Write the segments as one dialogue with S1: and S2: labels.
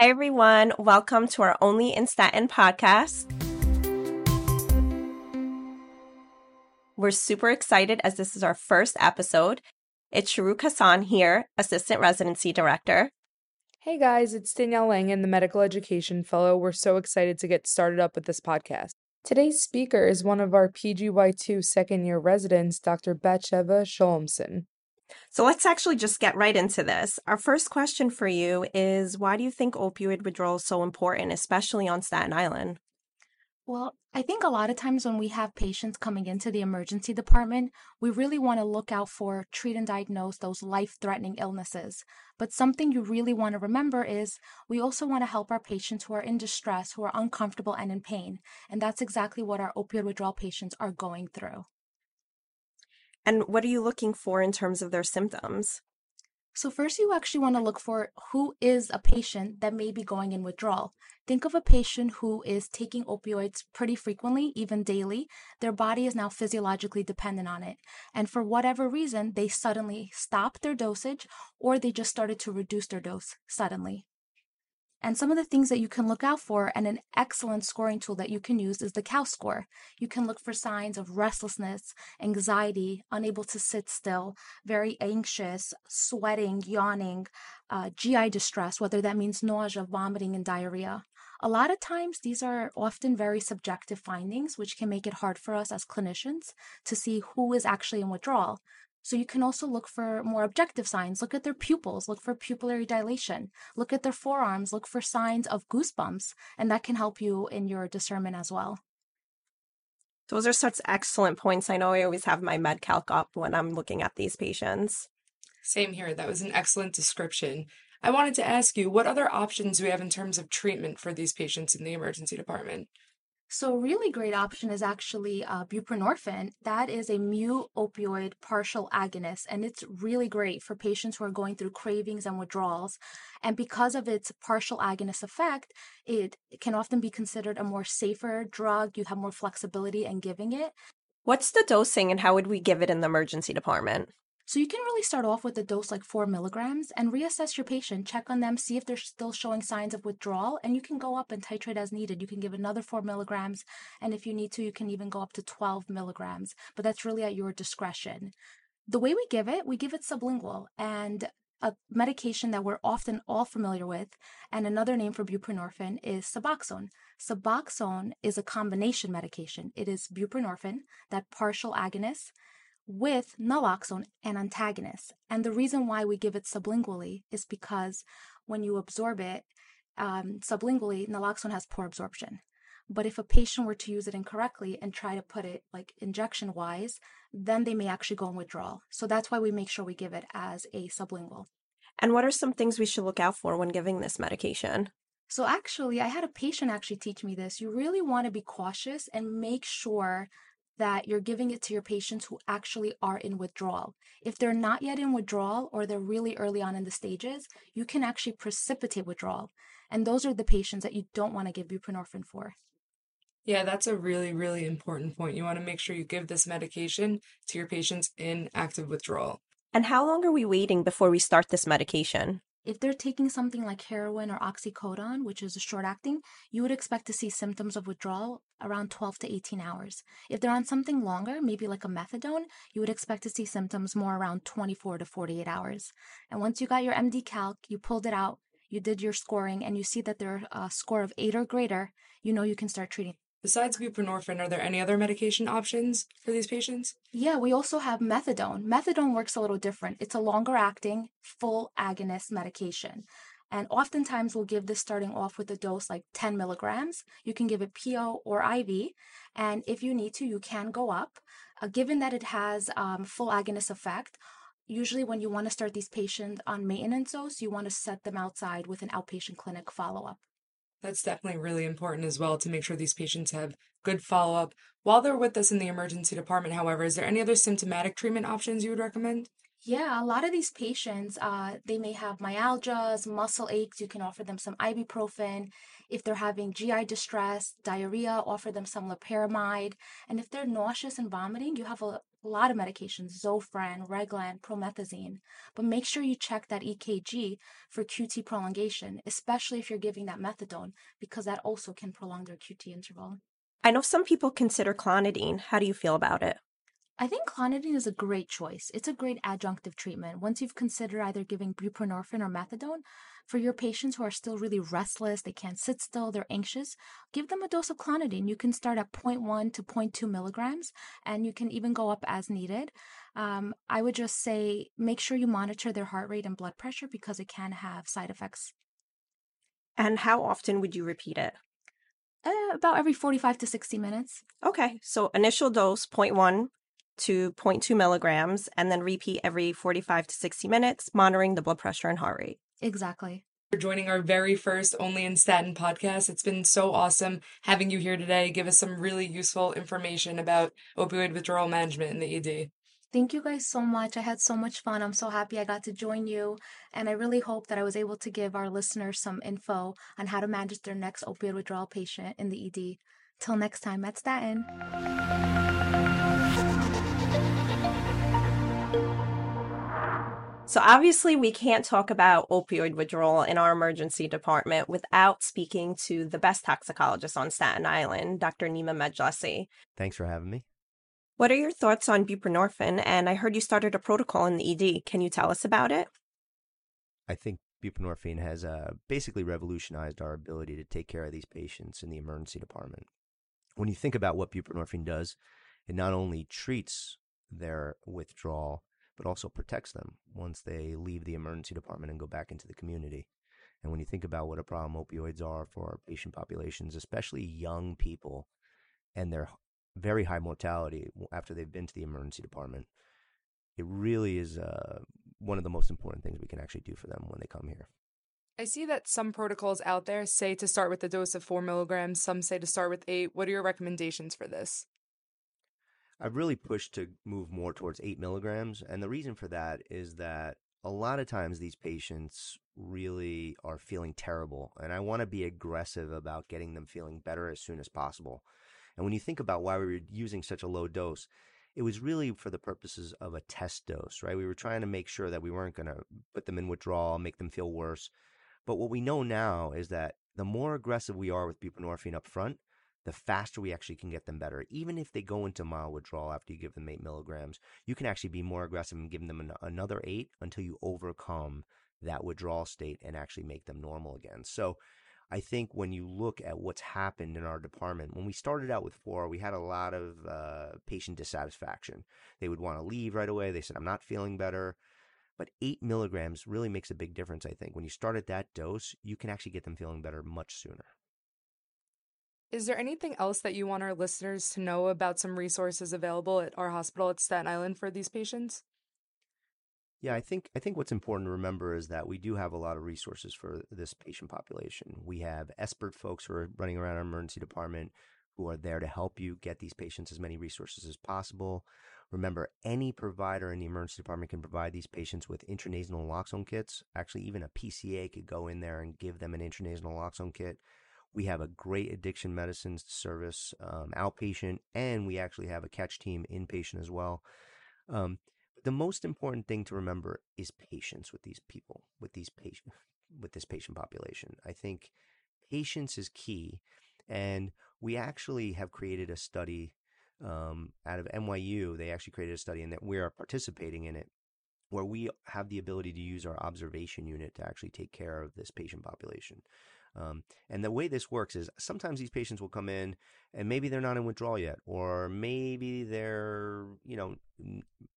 S1: Hi, everyone. Welcome to our Only in Staten podcast. We're super excited as this is our first episode. It's Sharuk Hassan here, Assistant Residency Director.
S2: Hey guys, it's Danielle Langen, the Medical Education Fellow. We're so excited to get started up with this podcast. Today's speaker is one of our PGY2 second year residents, Dr. Batsheva Sholomson.
S1: So let's actually just get right into this. Our first question for you is why do you think opioid withdrawal is so important, especially on Staten Island?
S3: Well, I think a lot of times when we have patients coming into the emergency department, we really want to look out for treat and diagnose those life threatening illnesses. But something you really want to remember is we also want to help our patients who are in distress, who are uncomfortable and in pain. And that's exactly what our opioid withdrawal patients are going through.
S1: And what are you looking for in terms of their symptoms?
S3: So, first, you actually want to look for who is a patient that may be going in withdrawal. Think of a patient who is taking opioids pretty frequently, even daily. Their body is now physiologically dependent on it. And for whatever reason, they suddenly stopped their dosage or they just started to reduce their dose suddenly. And some of the things that you can look out for, and an excellent scoring tool that you can use is the COWS score. You can look for signs of restlessness, anxiety, unable to sit still, very anxious, sweating, yawning, uh, GI distress, whether that means nausea, vomiting, and diarrhea. A lot of times, these are often very subjective findings, which can make it hard for us as clinicians to see who is actually in withdrawal. So you can also look for more objective signs. Look at their pupils, look for pupillary dilation, look at their forearms, look for signs of goosebumps, and that can help you in your discernment as well.
S1: Those are such excellent points. I know I always have my med calc up when I'm looking at these patients.
S2: Same here. That was an excellent description. I wanted to ask you what other options do we have in terms of treatment for these patients in the emergency department?
S3: So, a really great option is actually uh, buprenorphine. That is a mu opioid partial agonist, and it's really great for patients who are going through cravings and withdrawals. And because of its partial agonist effect, it can often be considered a more safer drug. You have more flexibility in giving it.
S1: What's the dosing, and how would we give it in the emergency department?
S3: So you can really start off with a dose like four milligrams and reassess your patient, check on them, see if they're still showing signs of withdrawal, and you can go up and titrate as needed. You can give another four milligrams, and if you need to, you can even go up to 12 milligrams, but that's really at your discretion. The way we give it, we give it sublingual, and a medication that we're often all familiar with, and another name for buprenorphine is Suboxone. Suboxone is a combination medication. It is buprenorphine, that partial agonist, with naloxone, an antagonist. And the reason why we give it sublingually is because when you absorb it um, sublingually, naloxone has poor absorption. But if a patient were to use it incorrectly and try to put it like injection wise, then they may actually go in withdrawal. So that's why we make sure we give it as a sublingual.
S1: And what are some things we should look out for when giving this medication?
S3: So actually, I had a patient actually teach me this. You really want to be cautious and make sure that you're giving it to your patients who actually are in withdrawal. If they're not yet in withdrawal or they're really early on in the stages, you can actually precipitate withdrawal. And those are the patients that you don't want to give buprenorphine for.
S2: Yeah, that's a really, really important point. You want to make sure you give this medication to your patients in active withdrawal.
S1: And how long are we waiting before we start this medication?
S3: If they're taking something like heroin or oxycodone, which is a short acting, you would expect to see symptoms of withdrawal around 12 to 18 hours. If they're on something longer, maybe like a methadone, you would expect to see symptoms more around 24 to 48 hours. And once you got your MD calc, you pulled it out, you did your scoring, and you see that they're a score of 8 or greater, you know you can start treating.
S2: Besides buprenorphine, are there any other medication options for these patients?
S3: Yeah, we also have methadone. Methadone works a little different. It's a longer acting, full agonist medication. And oftentimes we'll give this starting off with a dose like 10 milligrams. You can give it PO or IV. And if you need to, you can go up. Uh, given that it has um, full agonist effect, usually when you want to start these patients on maintenance dose, you want to set them outside with an outpatient clinic follow up.
S2: That's definitely really important as well to make sure these patients have good follow up. While they're with us in the emergency department, however, is there any other symptomatic treatment options you would recommend?
S3: Yeah, a lot of these patients, uh, they may have myalgias, muscle aches. You can offer them some ibuprofen. If they're having GI distress, diarrhea, offer them some loperamide. And if they're nauseous and vomiting, you have a a lot of medications, Zofran, Reglan, promethazine, but make sure you check that EKG for QT prolongation, especially if you're giving that methadone, because that also can prolong their QT interval.
S1: I know some people consider clonidine. How do you feel about it?
S3: I think clonidine is a great choice. It's a great adjunctive treatment. Once you've considered either giving buprenorphine or methadone, for your patients who are still really restless, they can't sit still, they're anxious, give them a dose of clonidine. You can start at 0.1 to 0.2 milligrams, and you can even go up as needed. Um, I would just say make sure you monitor their heart rate and blood pressure because it can have side effects.
S1: And how often would you repeat it?
S3: Uh, about every 45 to 60 minutes.
S1: Okay, so initial dose 0.1 to 0.2 milligrams and then repeat every 45 to 60 minutes, monitoring the blood pressure and heart rate.
S3: Exactly.
S2: For joining our very first Only in Staten podcast. It's been so awesome having you here today. Give us some really useful information about opioid withdrawal management in the ED.
S3: Thank you guys so much. I had so much fun. I'm so happy I got to join you. And I really hope that I was able to give our listeners some info on how to manage their next opioid withdrawal patient in the ED. Till next time at Staten.
S1: So, obviously, we can't talk about opioid withdrawal in our emergency department without speaking to the best toxicologist on Staten Island, Dr. Nima Majlesi.
S4: Thanks for having me.
S1: What are your thoughts on buprenorphine? And I heard you started a protocol in the ED. Can you tell us about it?
S4: I think buprenorphine has uh, basically revolutionized our ability to take care of these patients in the emergency department. When you think about what buprenorphine does, it not only treats their withdrawal, but also protects them once they leave the emergency department and go back into the community. And when you think about what a problem opioids are for our patient populations, especially young people and their very high mortality after they've been to the emergency department, it really is uh, one of the most important things we can actually do for them when they come here.
S2: I see that some protocols out there say to start with a dose of four milligrams, some say to start with eight. What are your recommendations for this?
S4: I've really pushed to move more towards eight milligrams. And the reason for that is that a lot of times these patients really are feeling terrible. And I want to be aggressive about getting them feeling better as soon as possible. And when you think about why we were using such a low dose, it was really for the purposes of a test dose, right? We were trying to make sure that we weren't going to put them in withdrawal, make them feel worse. But what we know now is that the more aggressive we are with buprenorphine up front, the faster we actually can get them better. Even if they go into mild withdrawal after you give them eight milligrams, you can actually be more aggressive and give them an, another eight until you overcome that withdrawal state and actually make them normal again. So I think when you look at what's happened in our department, when we started out with four, we had a lot of uh, patient dissatisfaction. They would want to leave right away. They said, I'm not feeling better. But eight milligrams really makes a big difference, I think. When you start at that dose, you can actually get them feeling better much sooner.
S2: Is there anything else that you want our listeners to know about some resources available at our hospital at Staten Island for these patients?
S4: Yeah, I think I think what's important to remember is that we do have a lot of resources for this patient population. We have expert folks who are running around our emergency department who are there to help you get these patients as many resources as possible. Remember, any provider in the emergency department can provide these patients with intranasal naloxone kits. Actually, even a PCA could go in there and give them an intranasal naloxone kit. We have a great addiction medicines service um, outpatient, and we actually have a catch team inpatient as well. Um, the most important thing to remember is patience with these people, with these patient, with this patient population. I think patience is key, and we actually have created a study um, out of NYU. They actually created a study, and that we are participating in it, where we have the ability to use our observation unit to actually take care of this patient population. Um, and the way this works is sometimes these patients will come in and maybe they're not in withdrawal yet, or maybe they're, you know,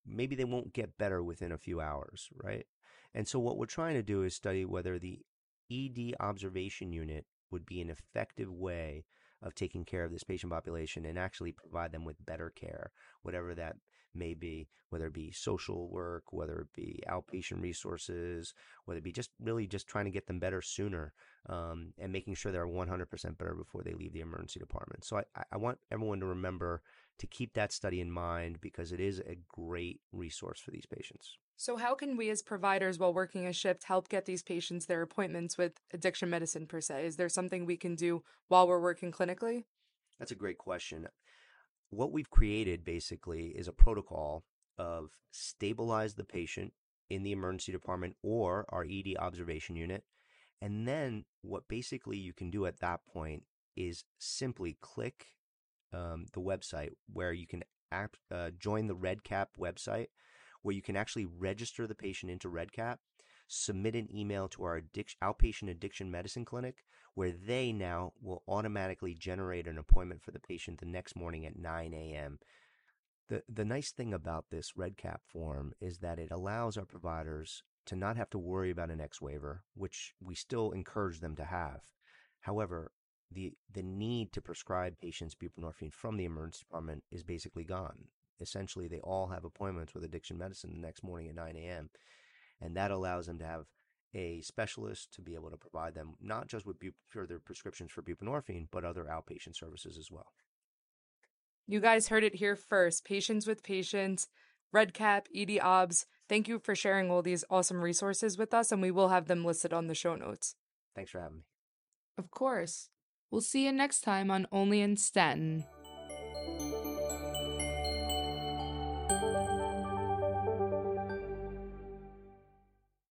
S4: maybe they won't get better within a few hours, right? And so what we're trying to do is study whether the ED observation unit would be an effective way of taking care of this patient population and actually provide them with better care, whatever that may be, whether it be social work, whether it be outpatient resources, whether it be just really just trying to get them better sooner um, and making sure they're 100% better before they leave the emergency department. So I, I want everyone to remember to keep that study in mind because it is a great resource for these patients.
S2: So, how can we as providers, while working a shift, help get these patients their appointments with addiction medicine per se? Is there something we can do while we're working clinically?
S4: That's a great question what we've created basically is a protocol of stabilize the patient in the emergency department or our ED observation unit. And then what basically you can do at that point is simply click um, the website where you can act, uh, join the REDCap website, where you can actually register the patient into REDCap, submit an email to our outpatient addiction medicine clinic, where they now will automatically generate an appointment for the patient the next morning at 9 a.m. The, the nice thing about this REDCap form is that it allows our providers to not have to worry about an X waiver, which we still encourage them to have. However, the the need to prescribe patients buprenorphine from the emergency department is basically gone. Essentially, they all have appointments with addiction medicine the next morning at 9 a.m. And that allows them to have a specialist to be able to provide them not just with bu- further prescriptions for buprenorphine, but other outpatient services as well.
S2: You guys heard it here first. Patients with patients, REDCap, ED OBS. Thank you for sharing all these awesome resources with us, and we will have them listed on the show notes.
S4: Thanks for having me.
S2: Of course. We'll see you next time on Only in Staten.